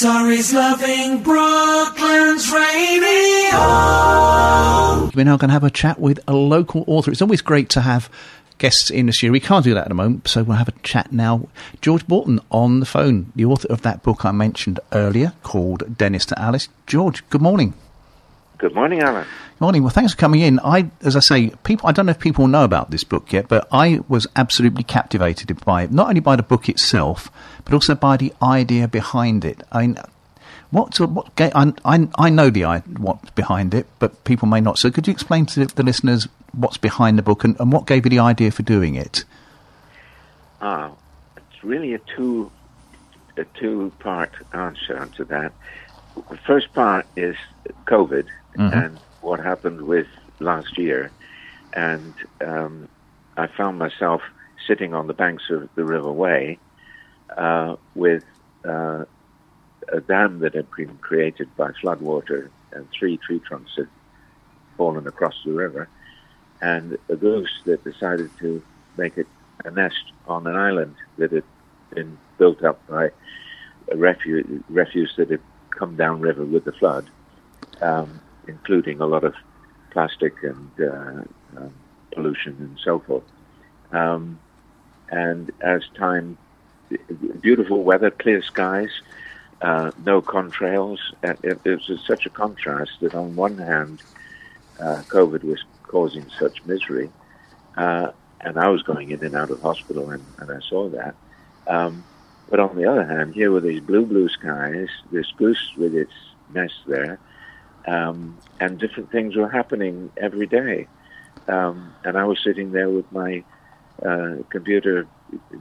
Surrey's loving Brooklands Radio. We're now going to have a chat with a local author. It's always great to have guests in the studio. We can't do that at the moment, so we'll have a chat now. George Borton on the phone, the author of that book I mentioned earlier called Dennis to Alice. George, good morning. Good morning, Alan. Morning. Well, thanks for coming in. I, as I say, people. I don't know if people know about this book yet, but I was absolutely captivated by it. Not only by the book itself, but also by the idea behind it. I mean, what what I, I, I know the what's behind it, but people may not. So, could you explain to the listeners what's behind the book and, and what gave you the idea for doing it? Ah, it's really a two a two part answer to that. The first part is COVID mm-hmm. and what happened with last year, and um, I found myself sitting on the banks of the River Wey uh, with uh, a dam that had been created by floodwater, and three tree trunks had fallen across the river, and a goose that decided to make it a nest on an island that had been built up by a refuse, refuse that had come downriver with the flood. Um, including a lot of plastic and uh, um, pollution and so forth. Um, and as time, beautiful weather, clear skies, uh, no contrails. It, it, was such a contrast that on one hand, uh, COVID was causing such misery, uh, and I was going in and out of hospital, and, and I saw that. Um, but on the other hand, here were these blue, blue skies, this goose with its nest there, um, and different things were happening every day. Um, and I was sitting there with my uh, computer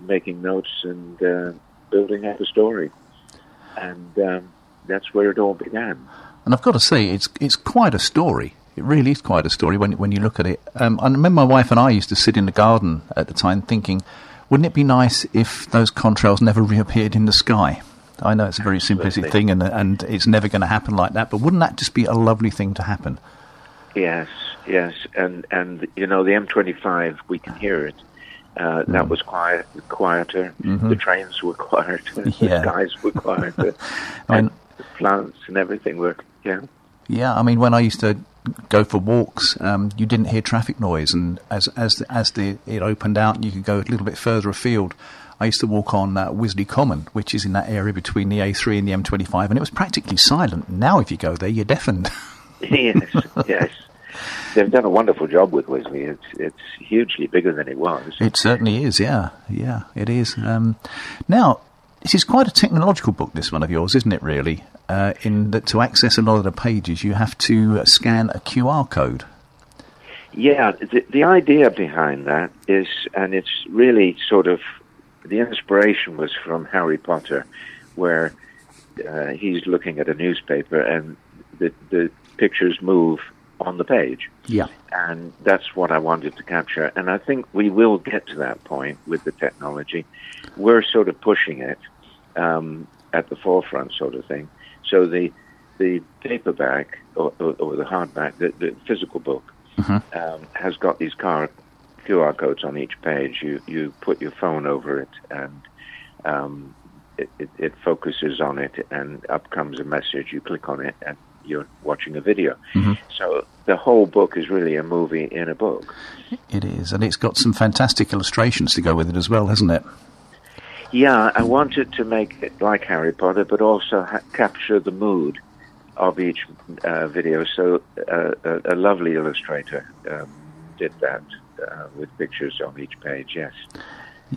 making notes and uh, building up a story. And um, that's where it all began. And I've got to say, it's it's quite a story. It really is quite a story when when you look at it. Um, I remember my wife and I used to sit in the garden at the time, thinking, wouldn't it be nice if those contrails never reappeared in the sky? I know it's a very simplistic thing, and and it's never going to happen like that. But wouldn't that just be a lovely thing to happen? Yes, yes, and and you know the M25, we can hear it. Uh, that mm. was quiet, quieter. Mm-hmm. The trains were quieter. Yeah. the skies were quieter, and the plants and everything were yeah. Yeah, I mean, when I used to go for walks, um, you didn't hear traffic noise, and as as as the it opened out, you could go a little bit further afield I used to walk on uh, Wisley Common, which is in that area between the A3 and the M25, and it was practically silent. Now, if you go there, you're deafened. yes, yes. They've done a wonderful job with Wisley. It's it's hugely bigger than it was. It certainly is. Yeah, yeah, it is. Um, now, this is quite a technological book. This one of yours, isn't it? Really, uh, in that to access a lot of the pages, you have to uh, scan a QR code. Yeah, the, the idea behind that is, and it's really sort of the inspiration was from Harry Potter, where uh, he's looking at a newspaper and the, the pictures move on the page. Yeah. And that's what I wanted to capture. And I think we will get to that point with the technology. We're sort of pushing it um, at the forefront, sort of thing. So the the paperback or, or, or the hardback, the, the physical book, mm-hmm. um, has got these car QR codes on each page. You you put your phone over it, and um, it, it, it, focuses on it, and up comes a message. You click on it, and you're watching a video. Mm-hmm. So the whole book is really a movie in a book. It is, and it's got some fantastic illustrations to go with it as well, hasn't it? Yeah, I wanted to make it like Harry Potter, but also ha- capture the mood of each uh, video. So uh, a, a, lovely illustrator um, did that uh, with pictures on each page. Yes.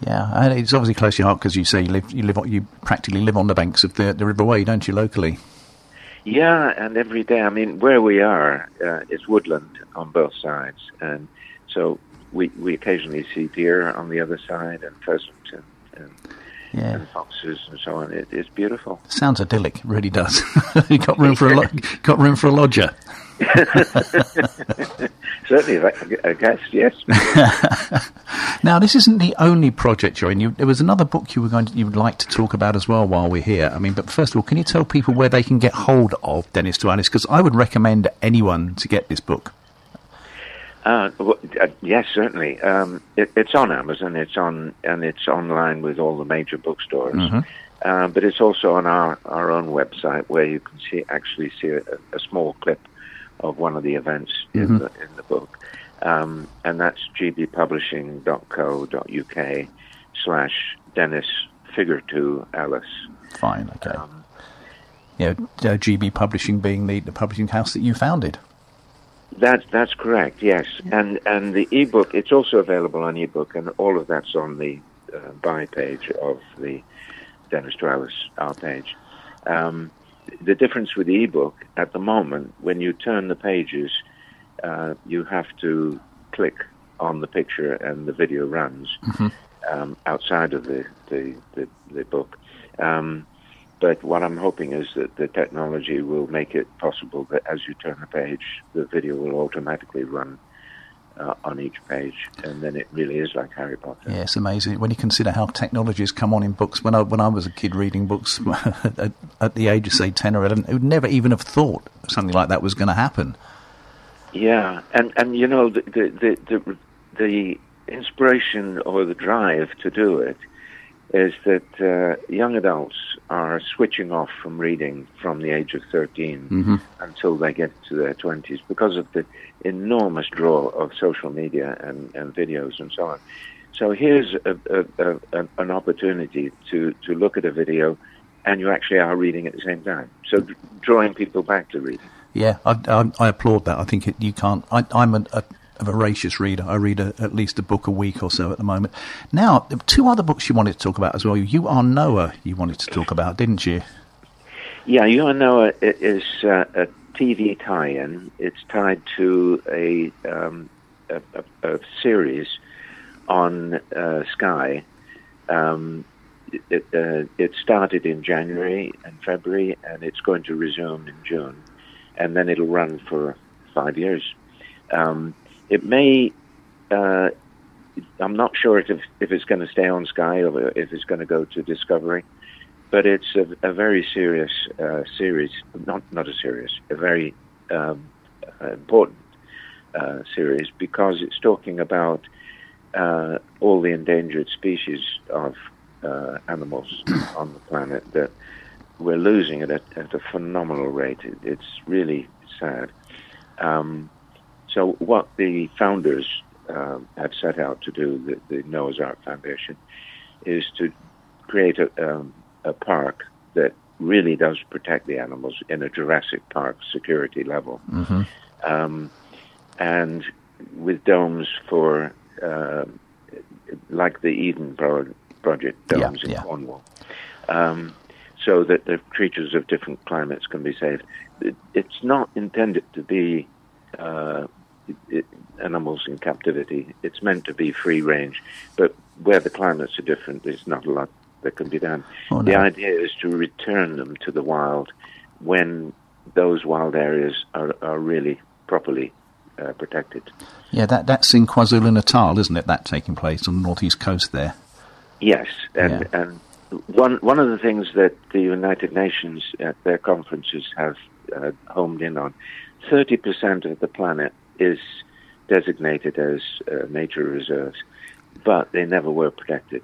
Yeah, and it's obviously close to your heart because you say you live, you live, you practically live on the banks of the, the River Wey, don't you, locally? Yeah, and every day. I mean, where we are uh, is woodland on both sides, and so we we occasionally see deer on the other side and pheasant and, and, yeah. and foxes and so on. It, it's beautiful. Sounds idyllic, really does. you got room for a lo- got room for a lodger. Certainly, I guess yes. now, this isn't the only project you're in. You, there was another book you were going to, you would like to talk about as well while we're here. I mean, but first of all, can you tell people where they can get hold of Dennis to Alice? Because I would recommend anyone to get this book. Uh, well, uh, yes, certainly. Um, it, it's on Amazon. It's on and it's online with all the major bookstores. Mm-hmm. Uh, but it's also on our, our own website where you can see actually see a, a small clip of one of the events in the in the book, um, and that's gbpublishing.co.uk slash Dennis Figure Two Alice. Fine, okay. yeah, uh, GB Publishing being the, the publishing house that you founded. That's that's correct. Yes, and and the ebook it's also available on ebook, and all of that's on the uh, buy page of the Dennis Travis our page. Um, the difference with the ebook at the moment, when you turn the pages, uh, you have to click on the picture, and the video runs um, outside of the the the, the book. Um, but what I'm hoping is that the technology will make it possible that as you turn the page, the video will automatically run uh, on each page, and then it really is like Harry Potter. Yeah, it's amazing when you consider how technology has come on in books. When I when I was a kid reading books at, at the age of say ten or eleven, I would never even have thought something like that was going to happen. Yeah, and and you know the the the the, the inspiration or the drive to do it is that uh, young adults are switching off from reading from the age of 13 until they get to their 20s because of the enormous draw of social media and, and videos and so on. So here's a, a, a, an- opportunity to, to look at a video and you actually are reading at the same time. So drawing people back to reading. Yeah, I, I, I applaud that. I think it, you can't. I, I'm a, a, voracious reader. I read a, at least a book a week or so at the moment. Now, two other books you wanted to talk about as well. You are Noah. You wanted to talk about, didn't you? Yeah, you Are Noah is uh, a TV tie-in. It's tied to a um, a, a, a series on uh, Sky. Um, it, uh, it started in January and February, and it's going to resume in June, and then it'll run for five years. Um, it may. Uh, I'm not sure if if it's going to stay on Sky or if it's going to go to Discovery but it's a, a very serious uh, series, not not a serious, a very um, uh, important uh, series because it's talking about uh, all the endangered species of uh, animals on the planet that we're losing at a, at a phenomenal rate. It, it's really sad. Um, so what the founders um, have set out to do, the, the Noah's Ark Foundation, is to create a, um, a park that really does protect the animals in a Jurassic Park security level. Um, and with domes for, uh, like the Eden Pro- Project Yeah, domes in yeah. Cornwall, um, so that the creatures of different climates can be saved. It, it's not intended to be uh, it, animals in captivity. It's meant to be free range, but where the climates are different, there's not a lot that can be done. Oh, The idea is to return them to the wild when those wild areas are, are really properly uh, protected. Yeah, that that's in KwaZulu Natal, isn't it? That taking place on the northeast coast there. Yes, and Yeah. and one one of the things that the United Nations at their conferences have uh, homed in on, thirty percent of the planet is designated as uh, nature reserves, but they never were protected.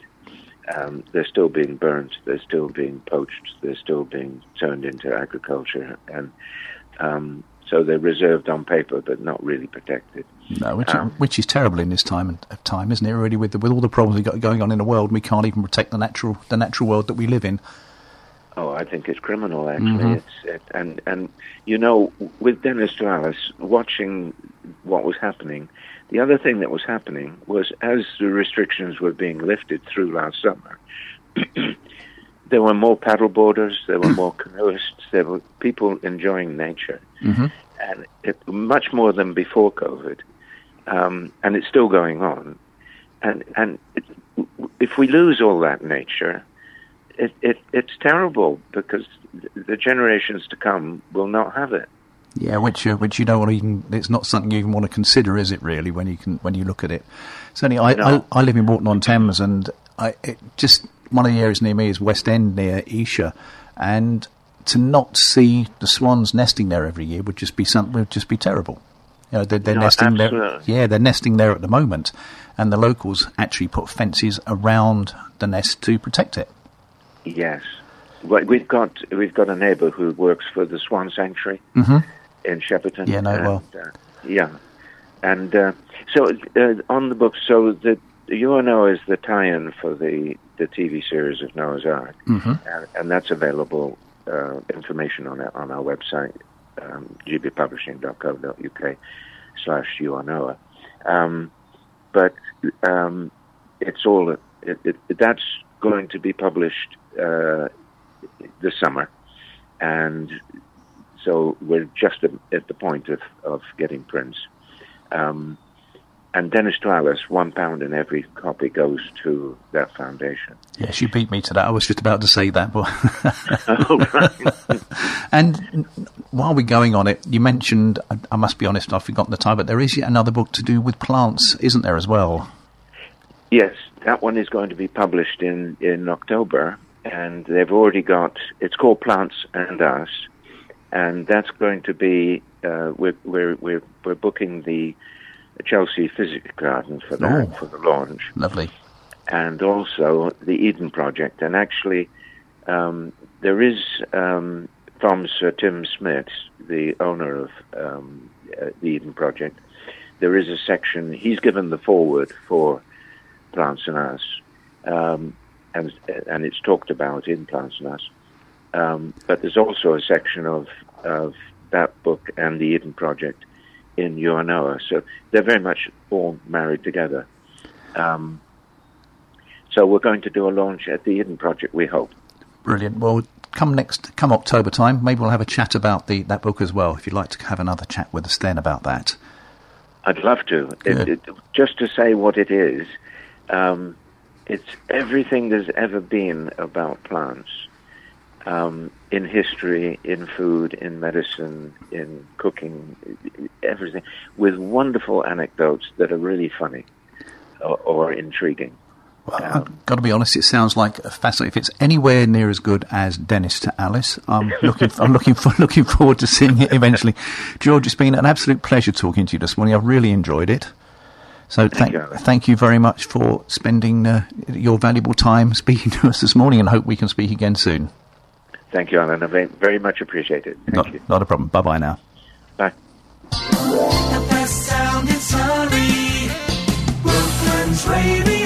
Um, they're still being burnt, they're still being poached, they're still being turned into agriculture, and um, so they're reserved on paper, but not really protected. No, which, Um, which is terrible in this time of time, isn't it? Really, with the, with all the problems we got going on in the world, we can't even protect the natural the natural world that we live in. Oh, I think it's criminal. Actually, it's it, and and you know, with Dennis Travis watching what was happening, the other thing that was happening was as the restrictions were being lifted through last summer, there were more paddleboarders, there were more canoeists, there were people enjoying nature, and it, much more than before COVID, um, and it's still going on, and and it, if we lose all that nature it, it it's terrible because the generations to come will not have it. Yeah, which uh, which you don't want to even. It's not something you even want to consider, is it? Really, when you can when you look at it. Certainly, I No. I, I live in Walton on Thames, and I it just one of the areas near me is West End near Esher, and to not see the swans nesting there every year would just be something would just be terrible. You know, they're, they're No, nesting there. Yeah, they're nesting there at the moment, and the locals actually put fences around the nest to protect it. Yes, we've got we've got a neighbour who works for the Swan Sanctuary in Shepperton. Mm-hmm. Yeah, it and, well. Uh, yeah, and uh, so uh, on the book, so the UNO is the tie-in for the the TV series of Noah's Ark, Mm-hmm. and, and that's available uh, information on our, on our website, um, gbpublishing.co.uk slash UNOA. Um, but um, it's all it, it, that's going to be published uh, this summer, and so we're just at, the point of, of getting prints. Um, and Dennis to one pound in every copy goes to that foundation. Yes, you beat me to that. I was just about to say that, but Oh, and while we're going on it, you mentioned. I, I must be honest, I've forgotten the time, but there is yet another book to do with plants, isn't there, as well? Yes, that one is going to be published in, in October, and they've already got. It's called Plants and Us, and that's going to be. Uh, we're, we're we're we're booking the Chelsea Physic Garden for that Oh. for the launch, Lovely. and also the Eden Project. And actually, um, there is um, from Sir Tim Smit, the owner of um, uh, the Eden Project. There is a section. He's given the forward for Plants and Us, um, and and it's talked about in Plants and Us. Um, but there's also a section of of that book and the Eden Project in UNOA. So they're very much all married together. Um, so we're going to do a launch at the Eden Project. We hope. Brilliant. Well, come next, come October time, maybe we'll have a chat about the that book as well. If you'd like to have another chat with us then about that. I'd love to. It, it, just to say what it is, um, it's everything there's ever been about plants um, in history, in food, in medicine, in cooking, everything, with wonderful anecdotes that are really funny or, or intriguing. Well, Um, I've got to be honest. It sounds like a fascinating. If it's anywhere near as good as Dennis to Alice, I'm looking. I'm looking for looking forward to seeing it eventually. George, it's been an absolute pleasure talking to you this morning. I've really enjoyed it. So thank you, thank you very much for spending uh, your valuable time speaking to us this morning, and hope we can speak again soon. Thank you, Alan. I very, very much appreciate it. Thank Not, you. not a problem. Bye bye now. Bye. The best sound in Surrey. Brooklands Radio.